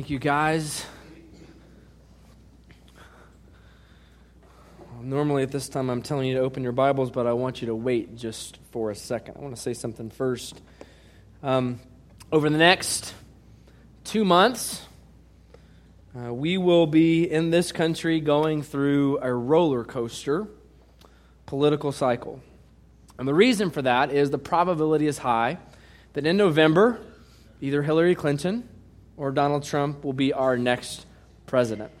Thank you, guys. Normally, at this time, I'm telling you to open your Bibles, but I want you to wait just for a second. I want to say something first. Um, over the next two months, uh, we will be in this country going through a roller coaster political cycle. And the reason for that is the probability is high that in November, either Hillary Clinton or Donald Trump will be our next president.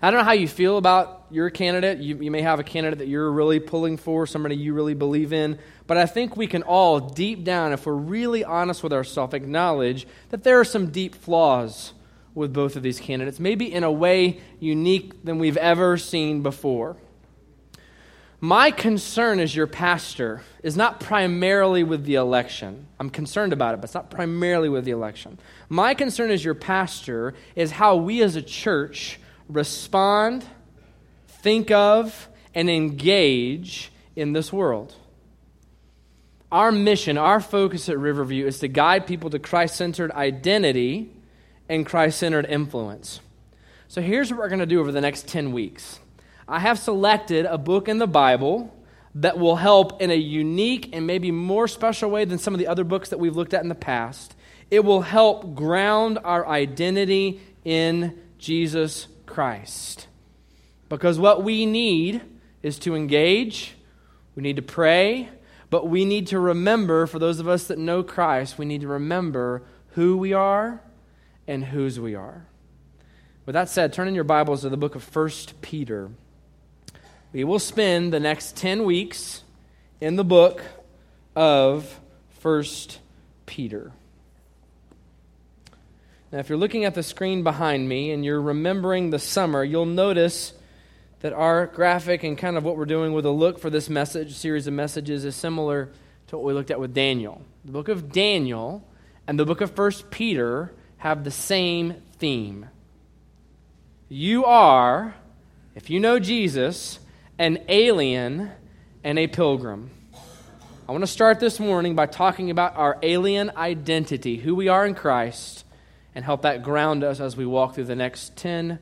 I don't know how you feel about your candidate. You, you, may have a candidate that you're really pulling for, somebody you really believe in. But I think we can all, deep down, if we're really honest with ourselves, acknowledge that there are some deep flaws with both of these candidates, maybe in a way unique than we've ever seen before. My concern as your pastor is not primarily with the election. I'm concerned about it, but it's not primarily with the election. My concern as your pastor is how we as a church respond, think of, and engage in this world. Our mission, our focus at Riverview is to guide people to Christ centered identity and Christ centered influence. So here's what we're going to do over the next 10 weeks. I have selected a book in the Bible that will help in a unique and maybe more special way than some of the other books that we've looked at in the past. It will help ground our identity in Jesus Christ. Because what we need is to engage, we need to pray, but we need to remember, for those of us that know Christ, we need to remember who we are and whose we are. With that said, turn in your Bibles to the book of 1 Peter. We will spend the next 10 weeks in the book of 1 Peter. Now, if you're looking at the screen behind me and you're remembering the summer, you'll notice that our graphic and kind of what we're doing with a look for this message, series of messages, is similar to what we looked at with Daniel. The book of Daniel and the book of 1 Peter have the same theme. You are, if you know Jesus, an alien, and a pilgrim. I want to start this morning by talking about our alien identity, who we are in Christ, and help that ground us as we walk through the next 10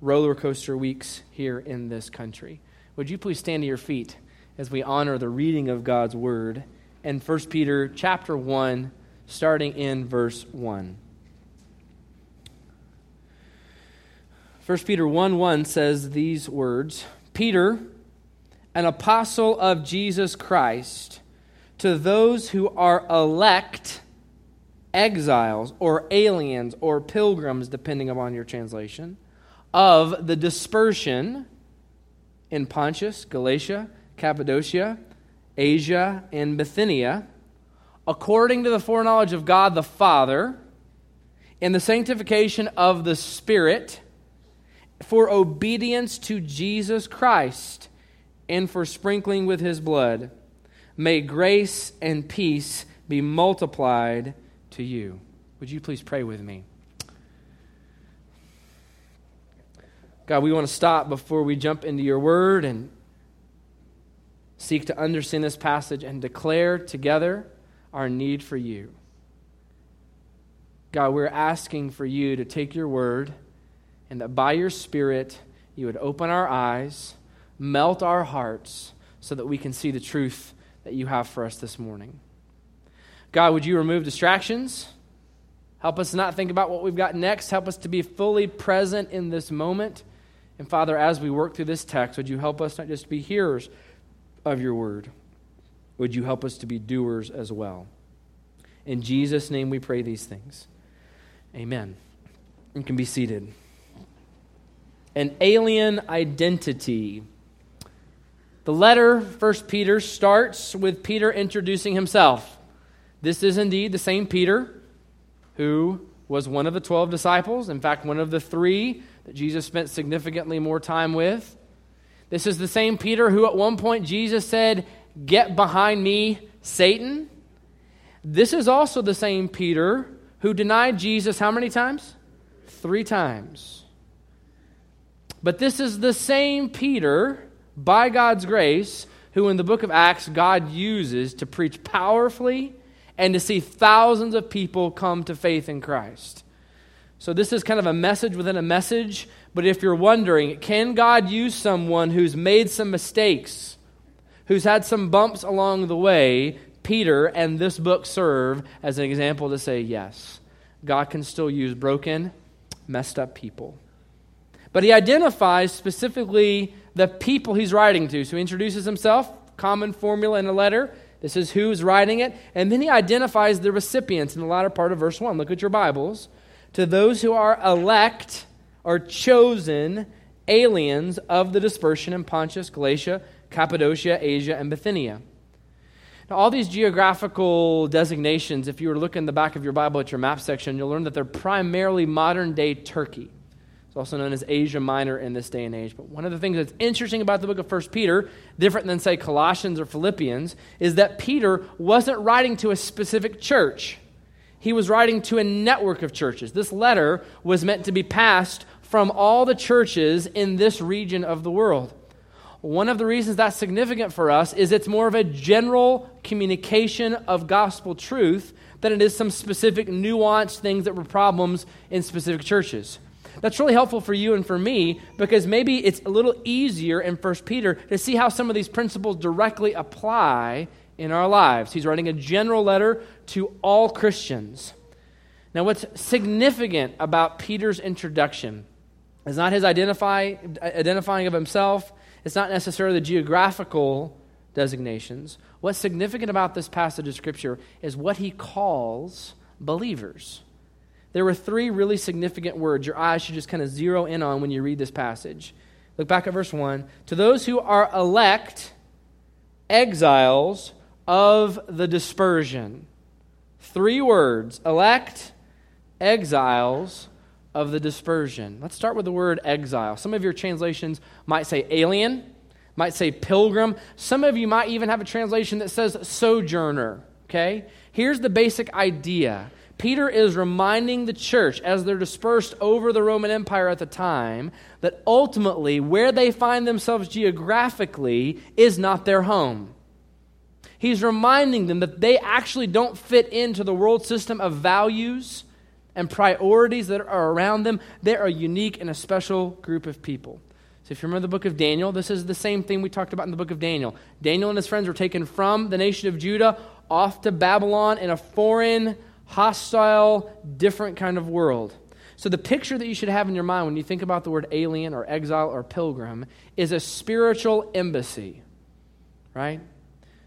roller coaster weeks here in this country. Would you please stand to your feet as we honor the reading of God's word in 1 Peter chapter 1 starting in verse 1. 1 Peter 1 1 says these words Peter, an apostle of Jesus Christ, to those who are elect exiles or aliens or pilgrims, depending upon your translation, of the dispersion in Pontus, Galatia, Cappadocia, Asia, and Bithynia, according to the foreknowledge of God the Father, in the sanctification of the Spirit, for obedience to Jesus Christ and for sprinkling with his blood. May grace and peace be multiplied to you. Would you please pray with me? God, we want to stop before we jump into your word and seek to understand this passage and declare together our need for you. God, we're asking for you to take your word and that by your Spirit you would open our eyes melt our hearts so that we can see the truth that you have for us this morning. God, would you remove distractions? Help us not think about what we've got next. Help us to be fully present in this moment. And Father, as we work through this text, would you help us not just be hearers of your word? Would you help us to be doers as well? In Jesus' name we pray these things. Amen. You can be seated. An alien identity. The letter, 1 Peter, starts with Peter introducing himself. This is indeed the same Peter who was one of the 12 disciples, in fact, one of the three that Jesus spent significantly more time with. This is the same Peter who, at one point, Jesus said, Get behind me, Satan. This is also the same Peter who denied Jesus how many times? Three times. But this is the same Peter by God's grace, who in the book of Acts God uses to preach powerfully and to see thousands of people come to faith in Christ. So, this is kind of a message within a message. But if you're wondering, can God use someone who's made some mistakes, who's had some bumps along the way? Peter and this book serve as an example to say, yes, God can still use broken, messed up people. But he identifies specifically the people he's writing to. So he introduces himself, common formula in a letter. This is who's writing it. And then he identifies the recipients in the latter part of verse 1. Look at your Bibles to those who are elect or chosen aliens of the dispersion in Pontus, Galatia, Cappadocia, Asia, and Bithynia. Now, all these geographical designations, if you were to look in the back of your Bible at your map section, you'll learn that they're primarily modern day Turkey. It's also known as Asia Minor in this day and age. But one of the things that's interesting about the book of 1 Peter, different than, say, Colossians or Philippians, is that Peter wasn't writing to a specific church he was writing to a network of churches. This letter was meant to be passed from all the churches in this region of the world. One of the reasons that's significant for us is it's more of a general communication of gospel truth than it is some specific nuanced things that were problems in specific churches. That's really helpful for you and for me because maybe it's a little easier in 1 Peter to see how some of these principles directly apply in our lives. He's writing a general letter to all Christians. Now, what's significant about Peter's introduction is not his identify, identifying of himself, it's not necessarily the geographical designations. What's significant about this passage of Scripture is what he calls believers. There were three really significant words your eyes should just kind of zero in on when you read this passage. Look back at verse 1. To those who are elect, exiles of the dispersion. Three words elect, exiles of the dispersion. Let's start with the word exile. Some of your translations might say alien, might say pilgrim. Some of you might even have a translation that says sojourner. Okay? Here's the basic idea. Peter is reminding the church as they're dispersed over the Roman Empire at the time that ultimately where they find themselves geographically is not their home. He's reminding them that they actually don't fit into the world system of values and priorities that are around them. They are a unique and a special group of people. So, if you remember the book of Daniel, this is the same thing we talked about in the book of Daniel. Daniel and his friends were taken from the nation of Judah off to Babylon in a foreign, hostile, different kind of world. So, the picture that you should have in your mind when you think about the word alien or exile or pilgrim is a spiritual embassy, right?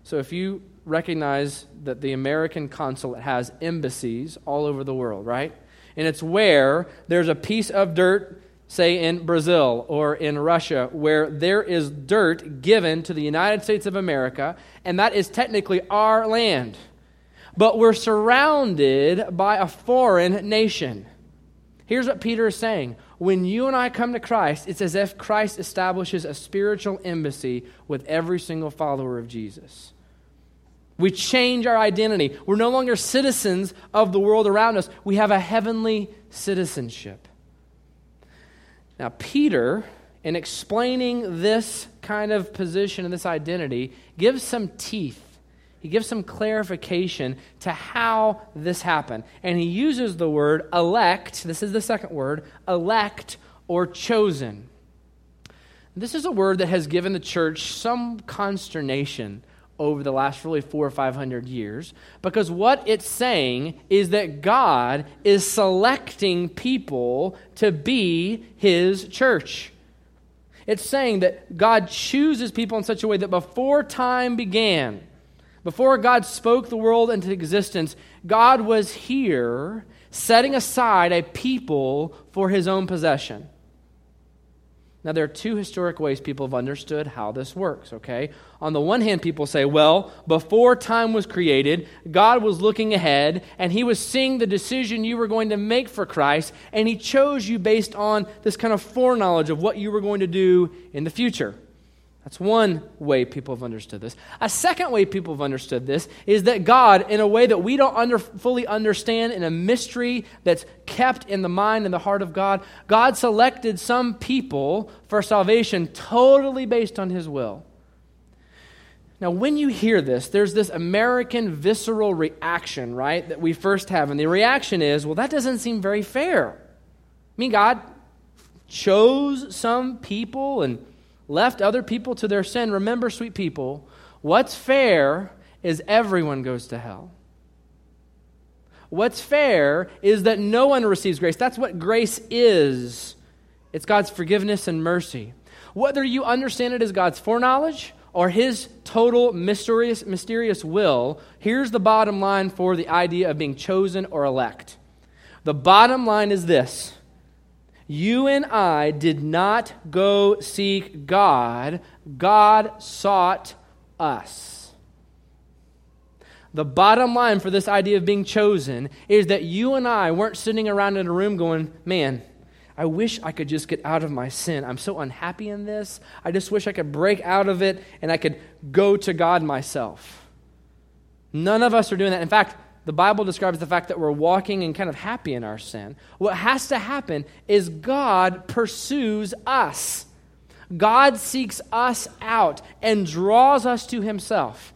So if you recognize that the American consulate has embassies all over the world, right? And it's where there's a piece of dirt, say in Brazil or in Russia, where there is dirt given to the United States of America, and that is technically our land. But we're surrounded by a foreign nation. Here's what Peter is saying. When you and I come to Christ, it's as if Christ establishes a spiritual embassy with every single follower of Jesus. We change our identity. We're no longer citizens of the world around us. We have a heavenly citizenship. Now, Peter, in explaining this kind of position and this identity, gives some teeth. He gives some clarification to how this happened. And he uses the word elect, this is the second word, elect or chosen. This is a word that has given the church some consternation over the last really four or five hundred years because what it's saying is that God is selecting people to be his church. It's saying that God chooses people in such a way that before time began, before God spoke the world into existence, God was here setting aside a people for his own possession. Now, there are two historic ways people have understood how this works, okay? On the one hand, people say, well, before time was created, God was looking ahead and he was seeing the decision you were going to make for Christ, and he chose you based on this kind of foreknowledge of what you were going to do in the future. That's one way people have understood this. A second way people have understood this is that God, in a way that we don't under, fully understand, in a mystery that's kept in the mind and the heart of God, God selected some people for salvation totally based on His will. Now, when you hear this, there's this American visceral reaction, right, that we first have. And the reaction is, well, that doesn't seem very fair. I mean, God chose some people and left other people to their sin. Remember, sweet people, what's fair is everyone goes to hell. What's fair is that no one receives grace. That's what grace is it's God's forgiveness and mercy. Whether you understand it as God's foreknowledge or his total mysterious, mysterious will, here's the bottom line for the idea of being chosen or elect. The bottom line is this You and I did not go seek God, God sought us. The bottom line for this idea of being chosen is that you and I weren't sitting around in a room going, man, I wish I could just get out of my sin. I'm so unhappy in this. I just wish I could break out of it and I could go to God myself. None of us are doing that. In fact, the Bible describes the fact that we're walking and kind of happy in our sin. What has to happen is God pursues us. God seeks us out and draws us to himself.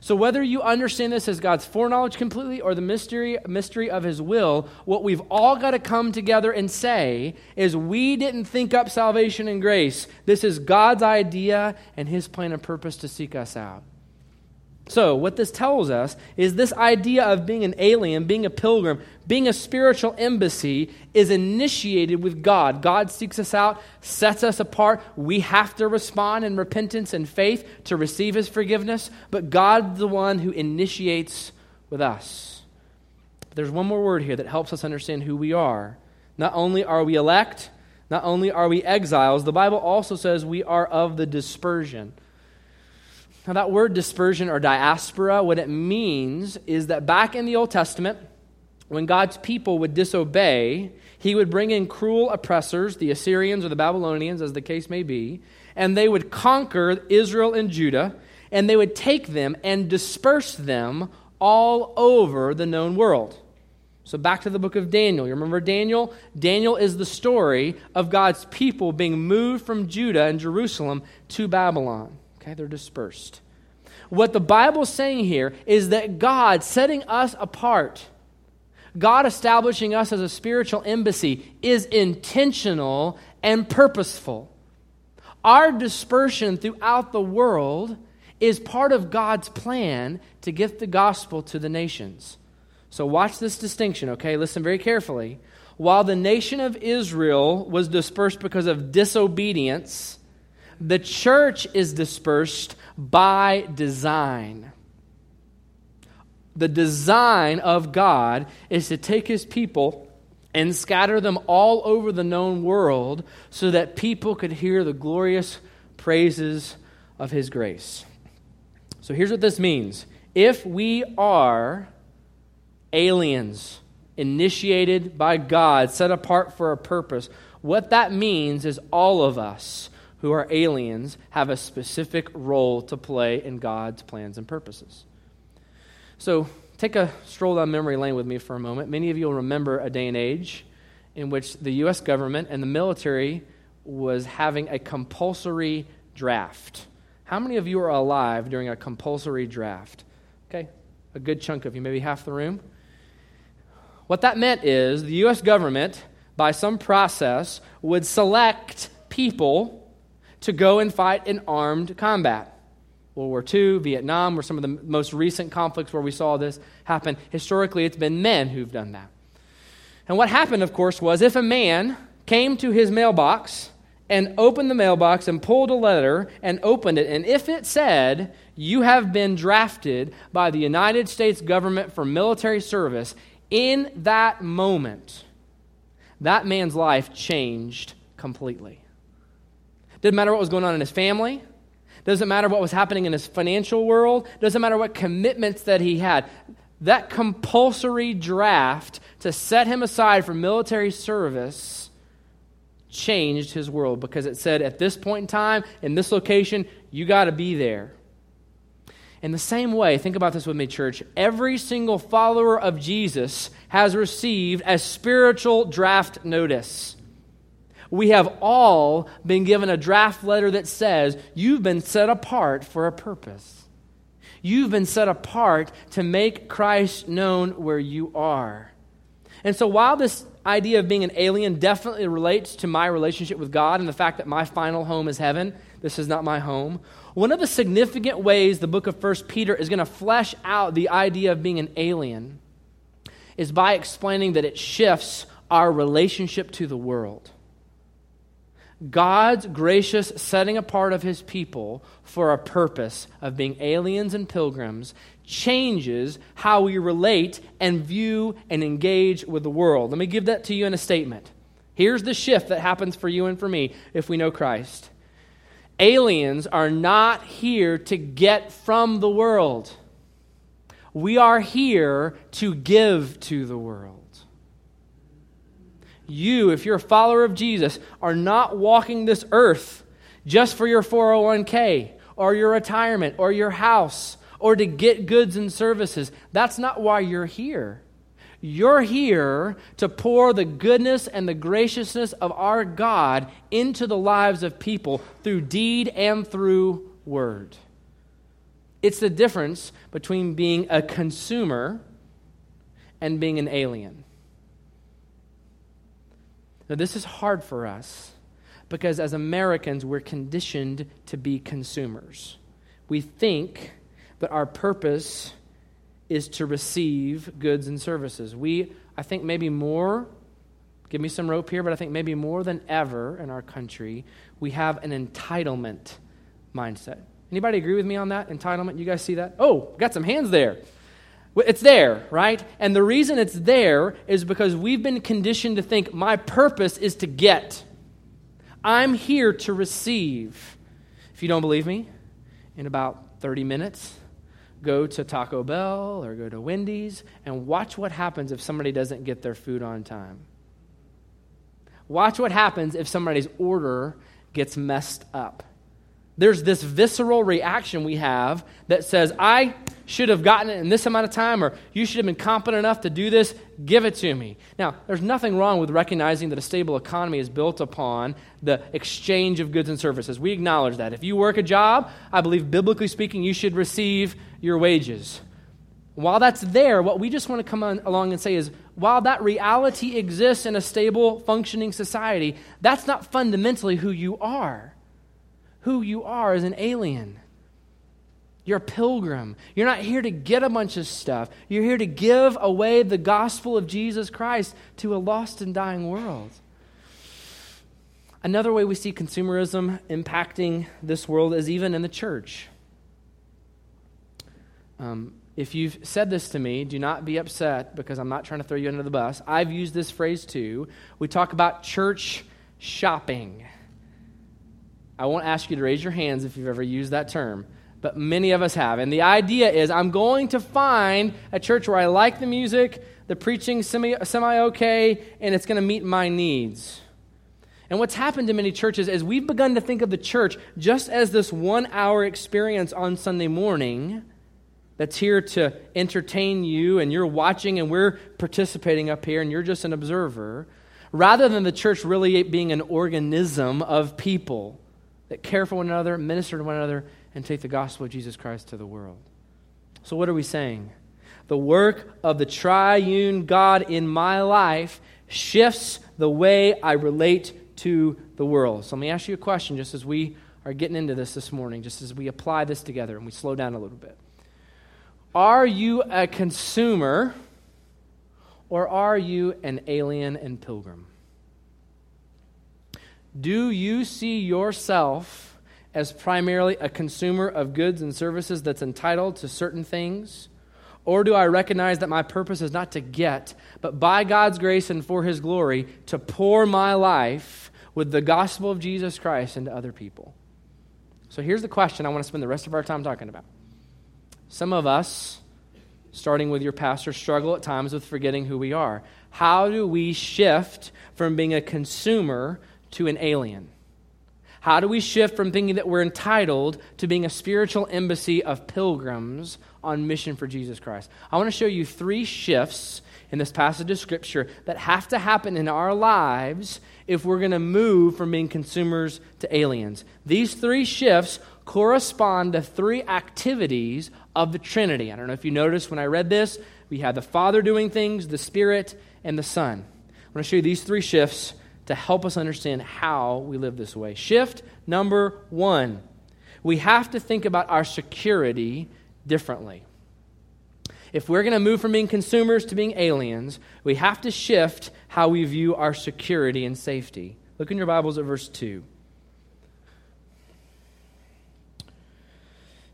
So, whether you understand this as God's foreknowledge completely or the mystery, mystery of His will, what we've all got to come together and say is we didn't think up salvation and grace. This is God's idea and His plan and purpose to seek us out. So, what this tells us is this idea of being an alien, being a pilgrim, being a spiritual embassy is initiated with God. God seeks us out, sets us apart. We have to respond in repentance and faith to receive His forgiveness, but God's the one who initiates with us. There's one more word here that helps us understand who we are. Not only are we elect, not only are we exiles, the Bible also says we are of the dispersion. Now, that word dispersion or diaspora, what it means is that back in the Old Testament, when God's people would disobey, he would bring in cruel oppressors, the Assyrians or the Babylonians, as the case may be, and they would conquer Israel and Judah, and they would take them and disperse them all over the known world. So, back to the book of Daniel. You remember Daniel? Daniel is the story of God's people being moved from Judah and Jerusalem to Babylon. Okay, they're dispersed. What the Bible's saying here is that God setting us apart, God establishing us as a spiritual embassy, is intentional and purposeful. Our dispersion throughout the world is part of God's plan to get the gospel to the nations. So, watch this distinction, okay? Listen very carefully. While the nation of Israel was dispersed because of disobedience, the church is dispersed by design. The design of God is to take his people and scatter them all over the known world so that people could hear the glorious praises of his grace. So here's what this means if we are aliens, initiated by God, set apart for a purpose, what that means is all of us who are aliens have a specific role to play in God's plans and purposes. So, take a stroll down memory lane with me for a moment. Many of you will remember a day and age in which the U.S. government and the military was having a compulsory draft. How many of you are alive during a compulsory draft? Okay, a good chunk of you, maybe half the room. What that meant is the U.S. government, by some process, would select people to go and fight in armed combat. World War II, Vietnam were some of the most recent conflicts where we saw this happen. Historically, it's been men who've done that. And what happened, of course, was if a man came to his mailbox and opened the mailbox and pulled a letter and opened it, and if it said, You have been drafted by the United States government for military service, in that moment, that man's life changed completely. Didn't matter what was going on in his family. Doesn't matter what was happening in his financial world. Doesn't matter what commitments that he had. That compulsory draft to set him aside for military service changed his world because it said at this point in time, in this location, you got to be there. In the same way, think about this with me, church. Every single follower of Jesus has received a spiritual draft notice. We have all been given a draft letter that says, You've been set apart for a purpose. You've been set apart to make Christ known where you are. And so, while this idea of being an alien definitely relates to my relationship with God and the fact that my final home is heaven. This is not my home. One of the significant ways the book of 1 Peter is going to flesh out the idea of being an alien is by explaining that it shifts our relationship to the world. God's gracious setting apart of his people for a purpose of being aliens and pilgrims changes how we relate and view and engage with the world. Let me give that to you in a statement. Here's the shift that happens for you and for me if we know Christ. Aliens are not here to get from the world. We are here to give to the world. You, if you're a follower of Jesus, are not walking this earth just for your 401k or your retirement or your house or to get goods and services. That's not why you're here. You're here to pour the goodness and the graciousness of our God into the lives of people through deed and through word. It's the difference between being a consumer and being an alien. Now, this is hard for us because as Americans, we're conditioned to be consumers. We think that our purpose is to receive goods and services. We, I think, maybe more, give me some rope here, but I think maybe more than ever in our country, we have an entitlement mindset. Anybody agree with me on that? Entitlement? You guys see that? Oh, got some hands there. It's there, right? And the reason it's there is because we've been conditioned to think my purpose is to get. I'm here to receive. If you don't believe me, in about 30 minutes, go to Taco Bell or go to Wendy's and watch what happens if somebody doesn't get their food on time. Watch what happens if somebody's order gets messed up. There's this visceral reaction we have that says, I should have gotten it in this amount of time, or you should have been competent enough to do this. Give it to me. Now, there's nothing wrong with recognizing that a stable economy is built upon the exchange of goods and services. We acknowledge that. If you work a job, I believe, biblically speaking, you should receive your wages. While that's there, what we just want to come on, along and say is while that reality exists in a stable, functioning society, that's not fundamentally who you are. Who you are is an alien. You're a pilgrim. You're not here to get a bunch of stuff. You're here to give away the gospel of Jesus Christ to a lost and dying world. Another way we see consumerism impacting this world is even in the church. Um, if you've said this to me, do not be upset because I'm not trying to throw you under the bus. I've used this phrase too. We talk about church shopping. I won't ask you to raise your hands if you've ever used that term but many of us have. And the idea is I'm going to find a church where I like the music, the preaching semi okay, and it's going to meet my needs. And what's happened to many churches is we've begun to think of the church just as this one hour experience on Sunday morning that's here to entertain you, and you're watching and we're participating up here, and you're just an observer, rather than the church really being an organism of people that care for one another, minister to one another, and take the gospel of Jesus Christ to the world. So, what are we saying? The work of the triune God in my life shifts the way I relate to the world. So, let me ask you a question just as we are getting into this this morning, just as we apply this together and we slow down a little bit. Are you a consumer or are you an alien and pilgrim? Do you see yourself as primarily a consumer of goods and services that's entitled to certain things? Or do I recognize that my purpose is not to get, but by God's grace and for His glory, to pour my life with the gospel of Jesus Christ into other people? So here's the question I want to spend the rest of our time talking about. Some of us, starting with your pastor, struggle at times with forgetting who we are. How do we shift from being a consumer to an alien? How do we shift from thinking that we're entitled to being a spiritual embassy of pilgrims on mission for Jesus Christ? I want to show you three shifts in this passage of Scripture that have to happen in our lives if we're going to move from being consumers to aliens. These three shifts correspond to three activities of the Trinity. I don't know if you noticed when I read this, we had the Father doing things, the Spirit, and the Son. I'm going to show you these three shifts to help us understand how we live this way. Shift number one we have to think about our security differently. If we're going to move from being consumers to being aliens, we have to shift how we view our security and safety. Look in your Bibles at verse 2.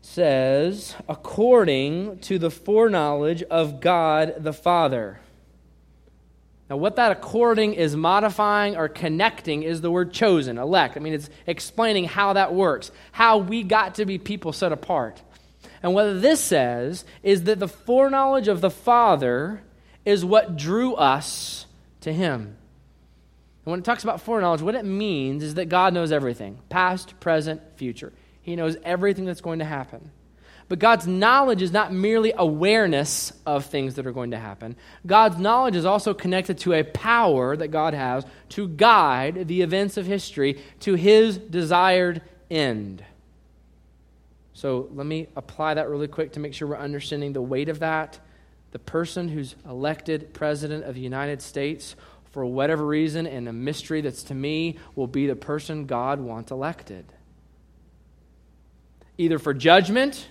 says, according to the foreknowledge of God the Father. Now, what that according is modifying or connecting is the word chosen, elect. I mean, it's explaining how that works, how we got to be people set apart. And what this says is that the foreknowledge of the Father is what drew us to Him. And when it talks about foreknowledge, what it means is that God knows everything past, present, future. He knows everything that's going to happen. But God's knowledge is not merely awareness of things that are going to happen. God's knowledge is also connected to a power that God has to guide the events of history to his desired end. So let me apply that really quick to make sure we're understanding the weight of that. The person who's elected president of the United States, for whatever reason, and a mystery that's to me, will be the person God wants elected either for judgment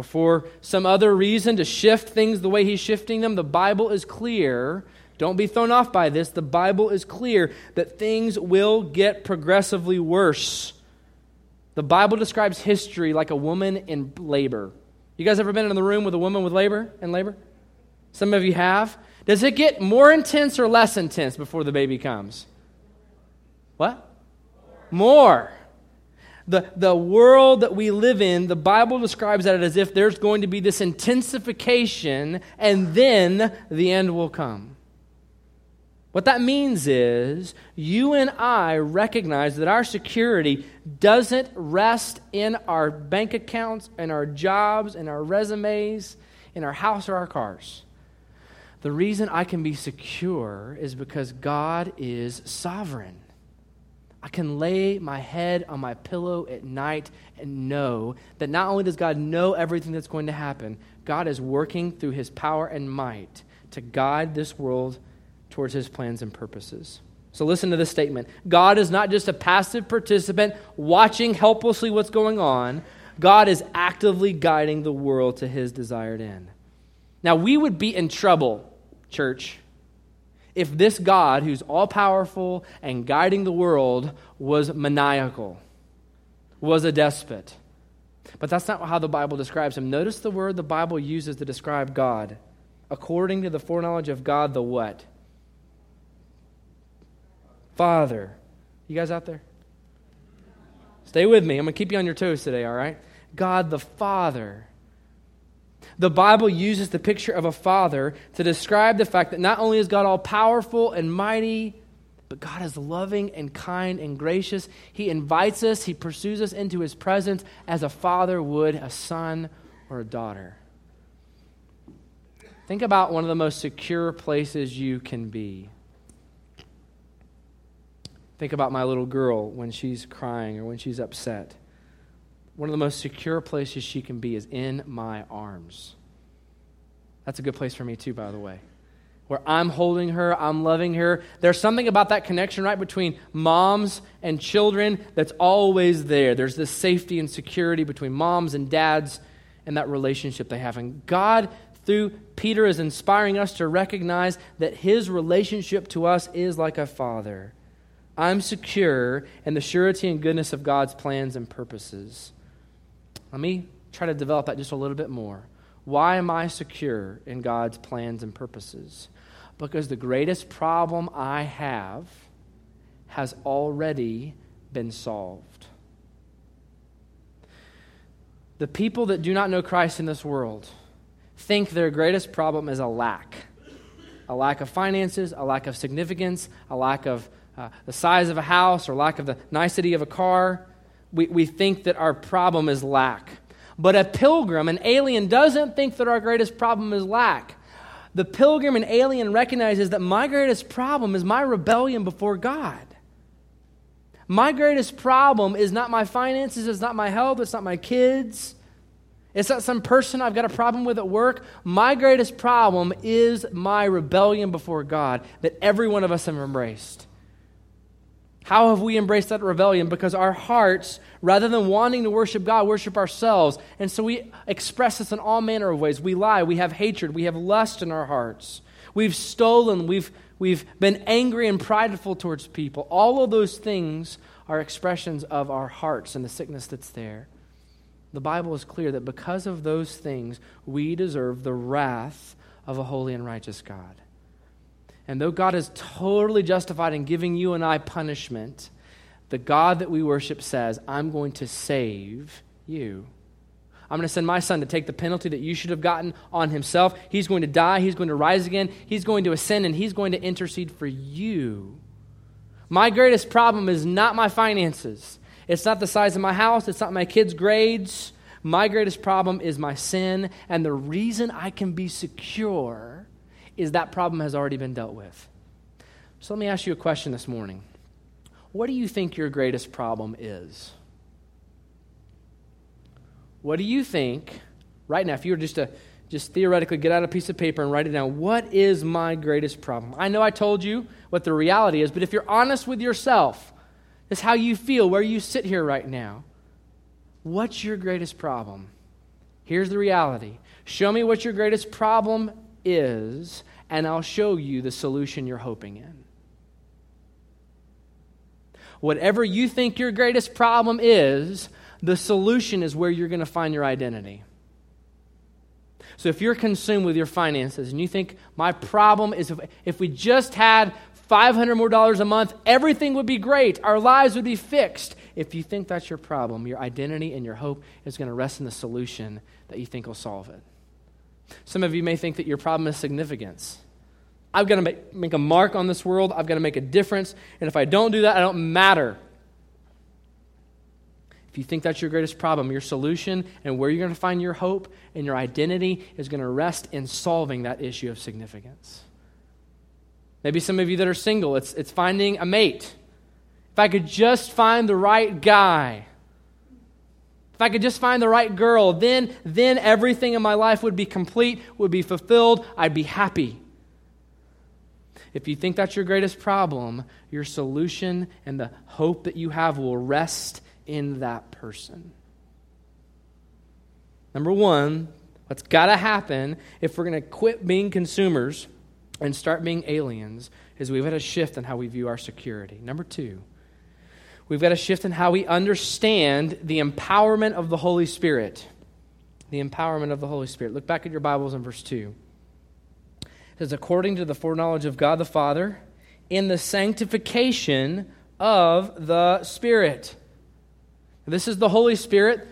or for some other reason to shift things the way he's shifting them, the Bible is clear. Don't be thrown off by this. The Bible is clear that things will get progressively worse. The Bible describes history like a woman in labor. You guys ever been in the room with a woman with labor and labor? Some of you have. Does it get more intense or less intense before the baby comes? What? More the, the world that we live in, the Bible describes that as if there's going to be this intensification and then the end will come. What that means is you and I recognize that our security doesn't rest in our bank accounts, and our jobs, and our resumes, in our house or our cars. The reason I can be secure is because God is sovereign. I can lay my head on my pillow at night and know that not only does God know everything that's going to happen, God is working through his power and might to guide this world towards his plans and purposes. So listen to this statement God is not just a passive participant watching helplessly what's going on, God is actively guiding the world to his desired end. Now, we would be in trouble, church, if this God, who's all powerful and guiding the world, was maniacal, was a despot. But that's not how the Bible describes him. Notice the word the Bible uses to describe God. According to the foreknowledge of God, the what? Father. You guys out there? Stay with me. I'm going to keep you on your toes today, all right? God the Father. The Bible uses the picture of a father to describe the fact that not only is God all powerful and mighty, but God is loving and kind and gracious. He invites us, He pursues us into His presence as a father would a son or a daughter. Think about one of the most secure places you can be. Think about my little girl when she's crying or when she's upset one of the most secure places she can be is in my arms. That's a good place for me, too, by the way. Where I'm holding her, I'm loving her. There's something about that connection, right, between moms and children that's always there. There's this safety and security between moms and dads and that relationship they have. And God, through Peter, is inspiring us to recognize that his relationship to us is like a father. I'm secure in the surety and goodness of God's plans and purposes. Let me try to develop that just a little bit more. Why am I secure in God's plans and purposes? Because the greatest problem I have has already been solved. The people that do not know Christ in this world think their greatest problem is a lack a lack of finances, a lack of significance, a lack of uh, the size of a house, or lack of the nicety of a car we, we think that our problem is lack. But a pilgrim, an alien, doesn't think that our greatest problem is lack. The pilgrim and alien recognizes that my greatest problem is my rebellion before God. My greatest problem is not my finances, it's not my health, it's not my kids. It's not some person I've got a problem with at work. My greatest problem is my rebellion before God that every one of us have embraced. How have we embraced that rebellion? Because our hearts, rather than wanting to worship God, worship ourselves. And so we express this in all manner of ways. We lie, we have hatred, we have lust in our hearts. We've stolen, we've, we've been angry and prideful towards people. All of those things are expressions of our hearts and the sickness that's there. The Bible is clear that because of those things, we deserve the wrath of a holy and righteous God. And though God is totally justified in giving you and I punishment, the God that we worship says, I'm going to save you. I'm going to send my son to take the penalty that you should have gotten on himself. He's going to die. He's going to rise again. He's going to ascend, and he's going to intercede for you. My greatest problem is not my finances. It's not the size of my house. It's not my kids' grades. My greatest problem is my sin. And the reason I can be secure is that problem has already been dealt with. So let me ask you a question this morning. What do you think your greatest problem is? What do you think, right now, if you were just to just theoretically get out a piece of paper and write it down, what is my greatest problem? I know I told you what the reality is, but if you're honest with yourself, this how you feel, where you sit here right now. What's your greatest problem? Here's the reality. Show me what your greatest problem is, and I'll show you the solution you're hoping in. Whatever you think your greatest problem is, the solution is where you're going to find your identity. So if you're consumed with your finances and you think my problem is if, if we just had 500 more dollars a month, everything would be great. Our lives would be fixed. If you think that's your problem, your identity and your hope is going to rest in the solution that you think will solve it. Some of you may think that your problem is significance. I've got to make, a mark on this world. I've got to make a difference. And if I don't do that, I don't matter. If you think that's your greatest problem, your solution and where you're going to find your hope and your identity is going to rest in solving that issue of significance. Maybe some of you that are single, it's, it's finding a mate. If I could just find the right guy, if I could just find the right girl, then, then everything in my life would be complete, would be fulfilled, I'd be happy. If you think that's your greatest problem, your solution and the hope that you have will rest in that person. Number one, what's got to happen if we're going to quit being consumers and start being aliens is we've got to shift in how we view our security. Number two, we've got to shift in how we understand the empowerment of the Holy Spirit. The empowerment of the Holy Spirit. Look back at your Bibles in verse 2. It says, according to the foreknowledge of God the Father, in the sanctification of the Spirit this is the Holy Spirit,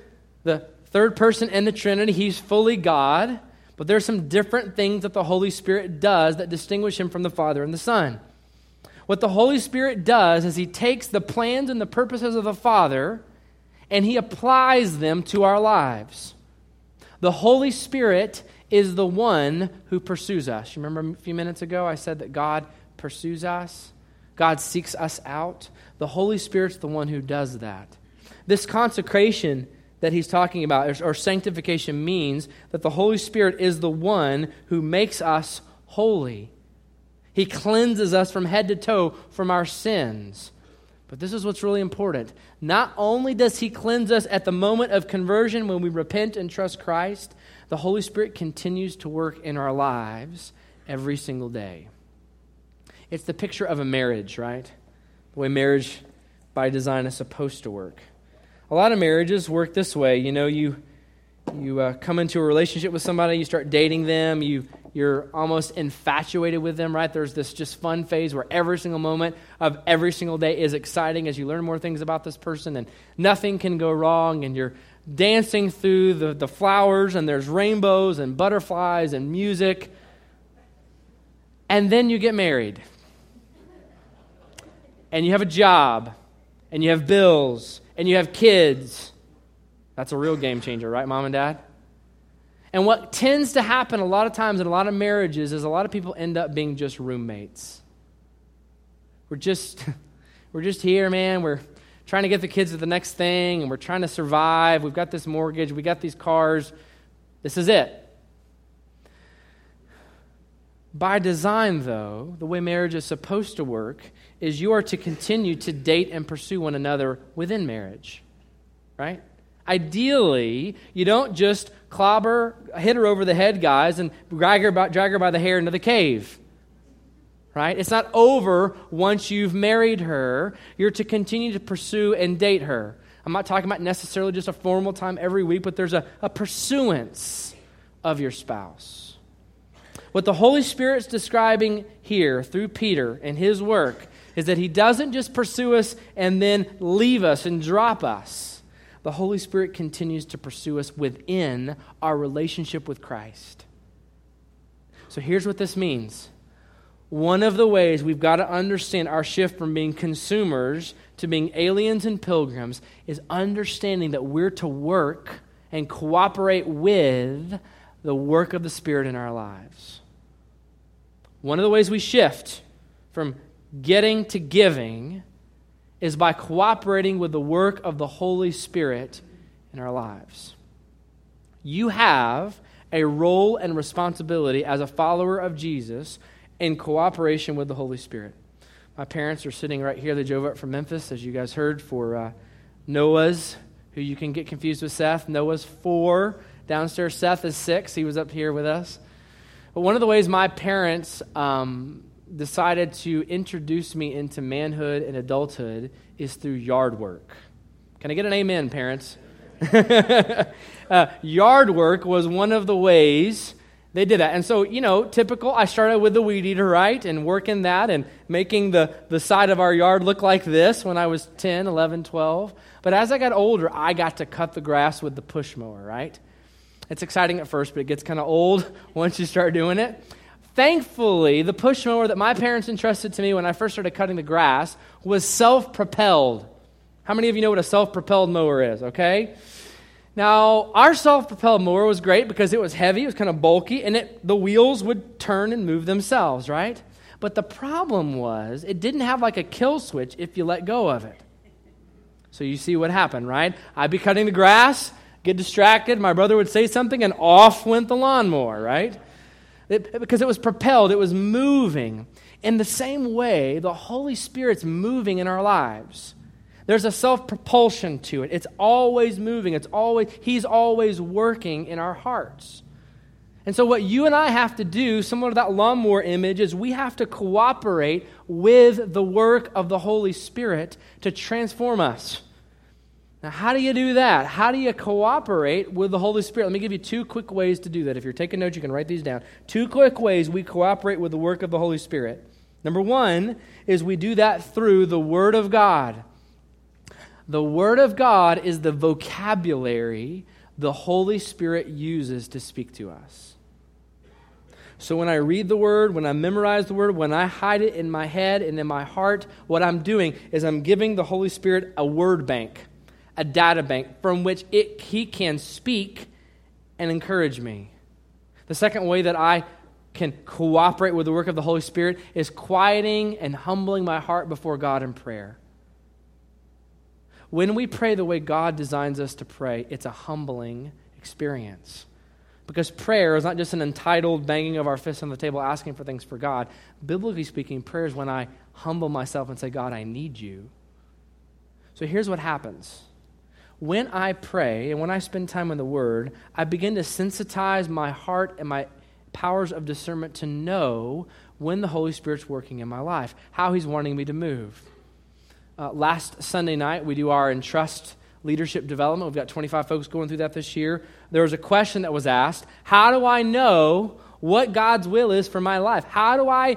the third person in the Trinity. He's fully God, but there's some different things that the Holy Spirit does that distinguish him from the Father and the Son. What the Holy Spirit does is he takes the plans and the purposes of the Father and he applies them to our lives. The Holy Spirit is the one who pursues us. You remember a few minutes ago I said that God pursues us? God seeks us out. The Holy Spirit's the one who does that. This consecration that he's talking about, or sanctification, means that the Holy Spirit is the one who makes us holy. He cleanses us from head to toe from our sins. But this is what's really important. Not only does He cleanse us at the moment of conversion when we repent and trust Christ, the Holy Spirit continues to work in our lives every single day. It's the picture of a marriage, right? The way marriage by design is supposed to work a lot of marriages work this way. You know, you you uh, come into a relationship with somebody, you start dating them, you you're almost infatuated with them, right? There's this just fun phase where every single moment of every single day is exciting as you learn more things about this person, and nothing can go wrong, and you're dancing through the, the flowers, and there's rainbows and butterflies and music. And then you get married. And you have a job, and you have bills, and you have kids, that's a real game changer, right, mom and dad? And what tends to happen a lot of times in a lot of marriages is a lot of people end up being just roommates. We're just we're just here, man. We're trying to get the kids to the next thing and we're trying to survive. We've got this mortgage, we got these cars. This is it. By design, though, the way marriage is supposed to work is you are to continue to date and pursue one another within marriage, right? Ideally, you don't just clobber, hit her over the head, guys, and drag her, by, drag her by the hair into the cave. Right? It's not over once you've married her. You're to continue to pursue and date her. I'm not talking about necessarily just a formal time every week, but there's a, a pursuance of your spouse. What the Holy Spirit's describing here through Peter and his work is that he doesn't just pursue us and then leave us and drop us. The Holy Spirit continues to pursue us within our relationship with Christ. So here's what this means. One of the ways we've got to understand our shift from being consumers to being aliens and pilgrims is understanding that we're to work and cooperate with the work of the Spirit in our lives. One of the ways we shift from getting to giving is by cooperating with the work of the Holy Spirit in our lives. You have a role and responsibility as a follower of Jesus in cooperation with the Holy Spirit. My parents are sitting right here. They drove up from Memphis, as you guys heard, for uh, Noah's, who you can get confused with Seth. Noah's four downstairs. Seth is six. He was up here with us. But one of the ways my parents um, decided to introduce me into manhood and adulthood is through yard work. Can I get an amen, parents? uh, yard work was one of the ways they did that. And so, you know, typical, I started with the weed eater, right? And working that and making the, the side of our yard look like this when I was 10, 11, 12. But as I got older, I got to cut the grass with the push mower, right? It's exciting at first, but it gets kind of old once you start doing it. Thankfully, the push mower that my parents entrusted to me when I first started cutting the grass was self propelled. How many of you know what a self propelled mower is, okay? Now, our self propelled mower was great because it was heavy, it was kind of bulky, and it, the wheels would turn and move themselves, right? But the problem was it didn't have like a kill switch if you let go of it. So you see what happened, right? I'd be cutting the grass, get distracted, my brother would say something, and off went the lawnmower, right? It, because it was propelled, it was moving. In the same way, the Holy Spirit's moving in our lives. There's a self propulsion to it. It's always moving. It's always he's always working in our hearts. And so what you and I have to do, similar to that lawnmower image, is we have to cooperate with the work of the Holy Spirit to transform us. Now, how do you do that? How do you cooperate with the Holy Spirit? Let me give you two quick ways to do that. If you're taking notes, you can write these down. Two quick ways we cooperate with the work of the Holy Spirit. Number one is we do that through the Word of God. The Word of God is the vocabulary the Holy Spirit uses to speak to us. So when I read the Word, when I memorize the Word, when I hide it in my head and in my heart, what I'm doing is I'm giving the Holy Spirit a word bank a data bank from which it, he can speak and encourage me. The second way that I can cooperate with the work of the Holy Spirit is quieting and humbling my heart before God in prayer. When we pray the way God designs us to pray, it's a humbling experience. Because prayer is not just an entitled banging of our fists on the table asking for things for God. Biblically speaking, prayer is when I humble myself and say, God, I need you. So here's what happens when I pray and when I spend time in the Word, I begin to sensitize my heart and my powers of discernment to know when the Holy Spirit's working in my life, how He's wanting me to move. Uh, last Sunday night, we do our Entrust leadership development. We've got 25 folks going through that this year. There was a question that was asked How do I know what God's will is for my life? How do I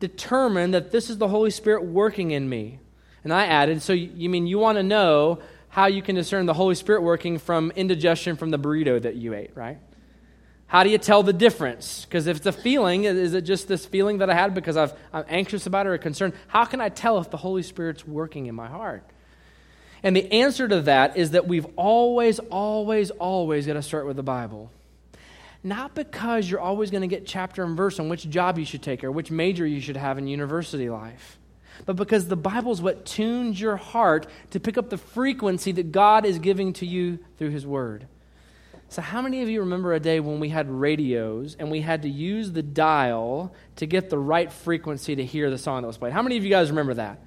determine that this is the Holy Spirit working in me? And I added, So you mean you want to know how you can discern the Holy Spirit working from indigestion from the burrito that you ate, right? How do you tell the difference? Because if it's a feeling, is it just this feeling that I had because i am anxious about it or concerned? How can I tell if the Holy Spirit's working in my heart? And the answer to that is that we've always, always, always got to start with the Bible. Not because you're always going to get chapter and verse on which job you should take or which major you should have in university life but because the Bible is what tunes your heart to pick up the frequency that God is giving to you through His Word. So, how many of you remember a day when we had radios and we had to use the dial to get the right frequency to hear the song that was played? How many of you guys remember that?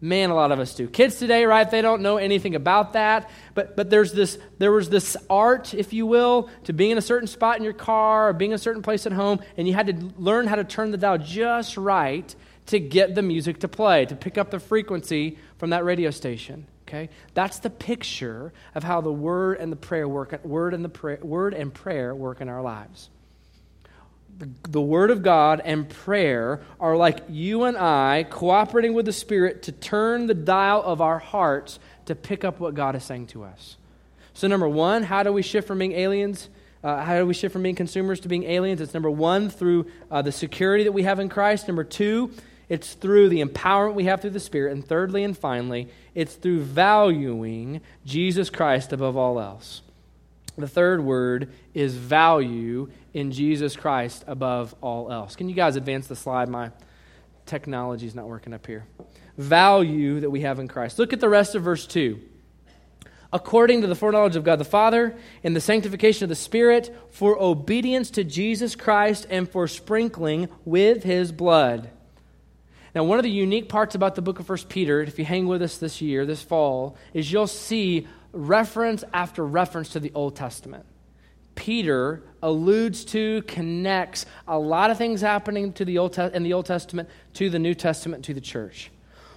Man, a lot of us do. Kids today, right? They don't know anything about that. But but there's this there was this art, if you will, to being in a certain spot in your car or being a certain place at home, and you had to learn how to turn the dial just right to get the music to play, to pick up the frequency from that radio station. Okay? That's the picture of how the word and the prayer work word and the prayer, word and prayer work in our lives. The, the word of God and prayer are like you and I cooperating with the Spirit to turn the dial of our hearts to pick up what God is saying to us. So, number one, how do we shift from being aliens? Uh, how do we shift from being consumers to being aliens? It's number one, through uh, the security that we have in Christ. Number two, it's through the empowerment we have through the Spirit. And thirdly and finally, it's through valuing Jesus Christ above all else. The third word is value in Jesus Christ above all else. Can you guys advance the slide? My technology is not working up here. Value that we have in Christ. Look at the rest of verse 2. According to the foreknowledge of God the Father, in the sanctification of the Spirit, for obedience to Jesus Christ, and for sprinkling with his blood. Now, one of the unique parts about the book of 1 Peter, if you hang with us this year, this fall, is you'll see reference after reference to the Old Testament. Peter alludes to, connects a lot of things happening to the Old Te- in the Old Testament to the New Testament to the church.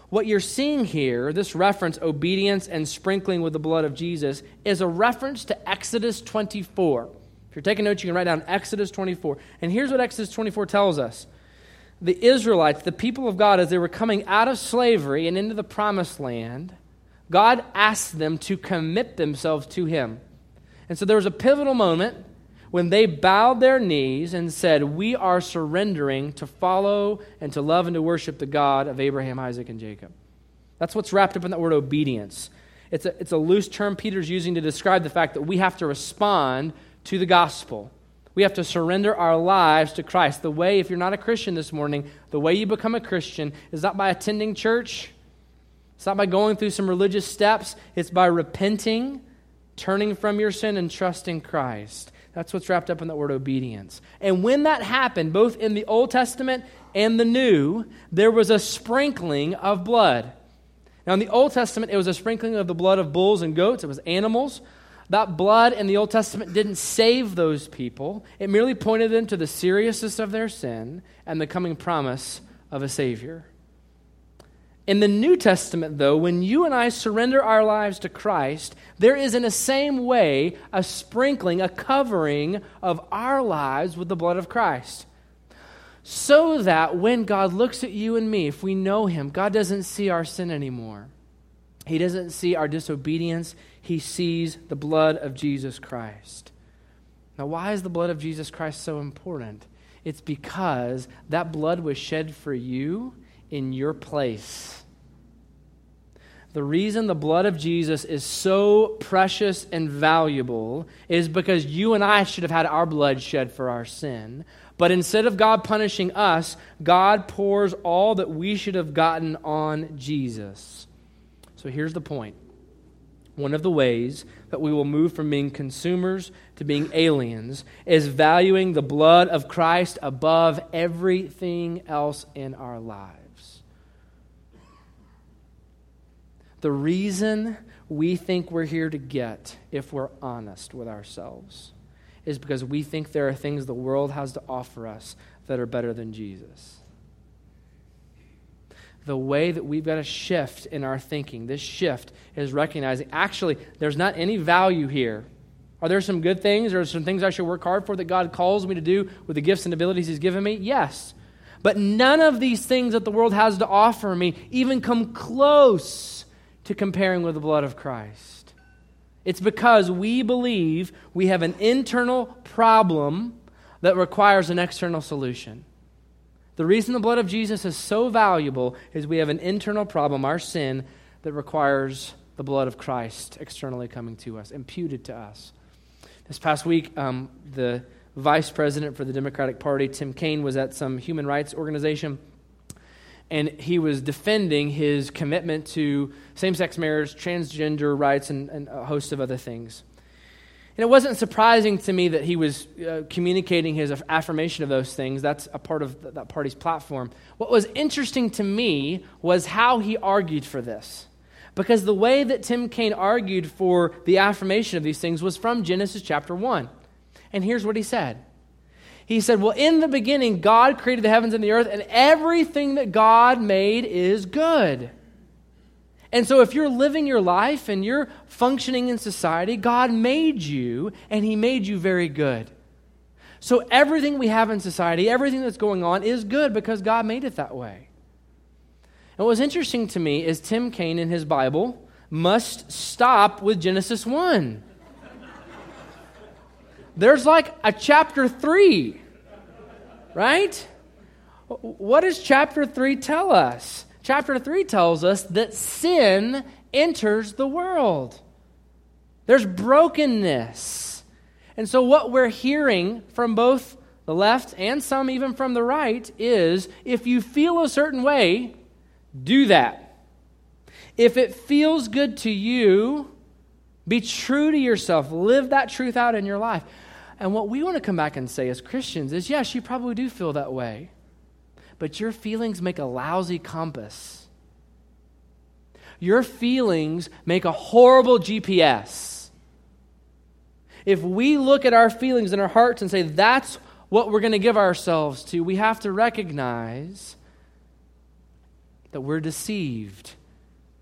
What you're seeing here, this reference, obedience and sprinkling with the blood of Jesus, is a reference to Exodus 24. If you're taking notes, you can write down Exodus 24. And here's what Exodus 24 tells us the Israelites, the people of God, as they were coming out of slavery and into the promised land, God asked them to commit themselves to Him. And so there was a pivotal moment when they bowed their knees and said, We are surrendering to follow and to love and to worship the God of Abraham, Isaac, and Jacob. That's what's wrapped up in that word obedience. It's a, it's a loose term Peter's using to describe the fact that we have to respond to the gospel. We have to surrender our lives to Christ. The way, if you're not a Christian this morning, the way you become a Christian is not by attending church, it's not by going through some religious steps, it's by repenting, turning from your sin, and trusting Christ. That's what's wrapped up in that word obedience. And when that happened, both in the Old Testament and the New, there was a sprinkling of blood. Now, in the Old Testament, it was a sprinkling of the blood of bulls and goats, it was animals. That blood in the Old Testament didn't save those people, it merely pointed them to the seriousness of their sin and the coming promise of a Savior. In the New Testament, though, when you and I surrender our lives to Christ, there is in the same way a sprinkling, a covering of our lives with the blood of Christ. So that when God looks at you and me, if we know Him, God doesn't see our sin anymore. He doesn't see our disobedience he sees the blood of Jesus Christ. Now, why is the blood of Jesus Christ so important? It's because that blood was shed for you in your place. The reason the blood of Jesus is so precious and valuable is because you and I should have had our blood shed for our sin. But instead of God punishing us, God pours all that we should have gotten on Jesus. So here's the point one of the ways that we will move from being consumers to being aliens is valuing the blood of Christ above everything else in our lives. The reason we think we're here to get, if we're honest with ourselves, is because we think there are things the world has to offer us that are better than Jesus the way that we've got to shift in our thinking. This shift is recognizing actually, there's not any value here. Are there some good things or some things I should work hard for that God calls me to do with the gifts and abilities He's given me? Yes. But none of these things that the world has to offer me even come close to comparing with the blood of Christ. It's because we believe we have an internal problem that requires an external solution. The reason the blood of Jesus is so valuable is we have an internal problem, our sin, that requires the blood of Christ externally coming to us, imputed to us. This past week, um, the vice president for the Democratic Party, Tim Kaine, was at some human rights organization, and he was defending his commitment to same sex marriage, transgender rights, and, and a host of other things. And it wasn't surprising to me that he was uh, communicating his affirmation of those things. That's a part of that party's platform. What was interesting to me was how he argued for this. Because the way that Tim Kaine argued for the affirmation of these things was from Genesis chapter 1. And here's what he said He said, Well, in the beginning, God created the heavens and the earth, and everything that God made is good. And so, if you're living your life and you're functioning in society, God made you, and He made you very good. So, everything we have in society, everything that's going on, is good because God made it that way. And what's interesting to me is Tim Kaine in his Bible must stop with Genesis 1. There's like a chapter 3, right? What does chapter 3 tell us? Chapter 3 tells us that sin enters the world. There's brokenness. And so, what we're hearing from both the left and some even from the right is if you feel a certain way, do that. If it feels good to you, be true to yourself. Live that truth out in your life. And what we want to come back and say as Christians is yes, you probably do feel that way but your feelings make a lousy compass. Your feelings make a horrible GPS. If we look at our feelings in our hearts and say that's what we're going to give ourselves to, we have to recognize that we're deceived.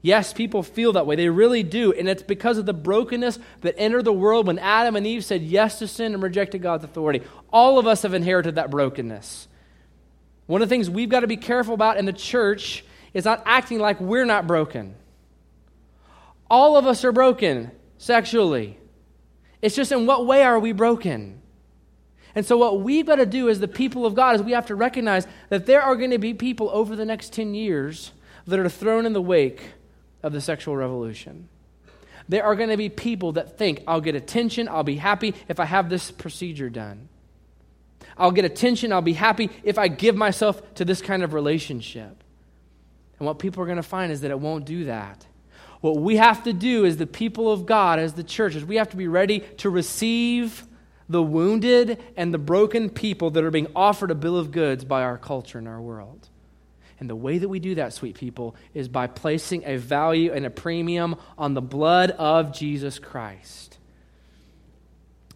Yes, people feel that way. They really do. And it's because of the brokenness that entered the world when Adam and Eve said yes to sin and rejected God's authority. All of us have inherited that brokenness. One of the things we've got to be careful about in the church is not acting like we're not broken. All of us are broken sexually. It's just in what way are we broken? And so, what we've got to do as the people of God is we have to recognize that there are going to be people over the next 10 years that are thrown in the wake of the sexual revolution. There are going to be people that think, I'll get attention, I'll be happy if I have this procedure done. I'll get attention. I'll be happy if I give myself to this kind of relationship. And what people are going to find is that it won't do that. What we have to do as the people of God, as the church, is we have to be ready to receive the wounded and the broken people that are being offered a bill of goods by our culture and our world. And the way that we do that, sweet people, is by placing a value and a premium on the blood of Jesus Christ.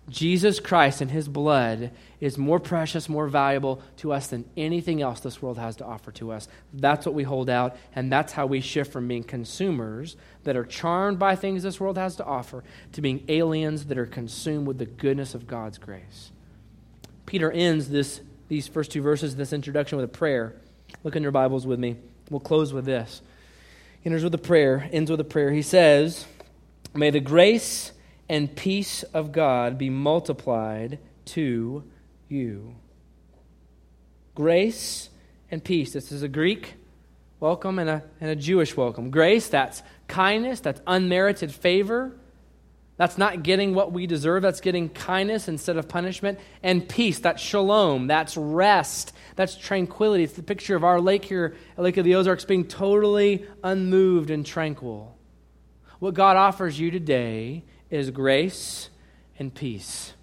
Jesus Christ and his blood is more precious, more valuable to us than anything else this world has to offer to us. That's what we hold out, and that's how we shift from being consumers that are charmed by things this world has to offer to being aliens that are consumed with the goodness of God's grace. Peter ends this, these first two verses, this introduction, with a prayer. Look in your Bibles with me. We'll close with this. He enters with a prayer, ends with a prayer. He says, May the grace and peace of God be multiplied to you. Grace and peace. This is a Greek welcome and a, and a Jewish welcome. Grace, that's kindness, that's unmerited favor. That's not getting what we deserve. That's getting kindness instead of punishment. And peace, that's shalom. That's rest. That's tranquility. It's the picture of our lake here Lake of the Ozarks being totally unmoved and tranquil. What God offers you today is grace and peace.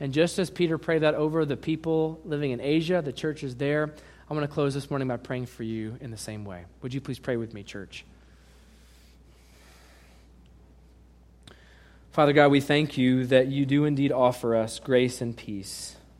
And just as Peter prayed that over the people living in Asia, the church is there, I'm going to close this morning by praying for you in the same way. Would you please pray with me, church? Father God, we thank you that you do indeed offer us grace and peace.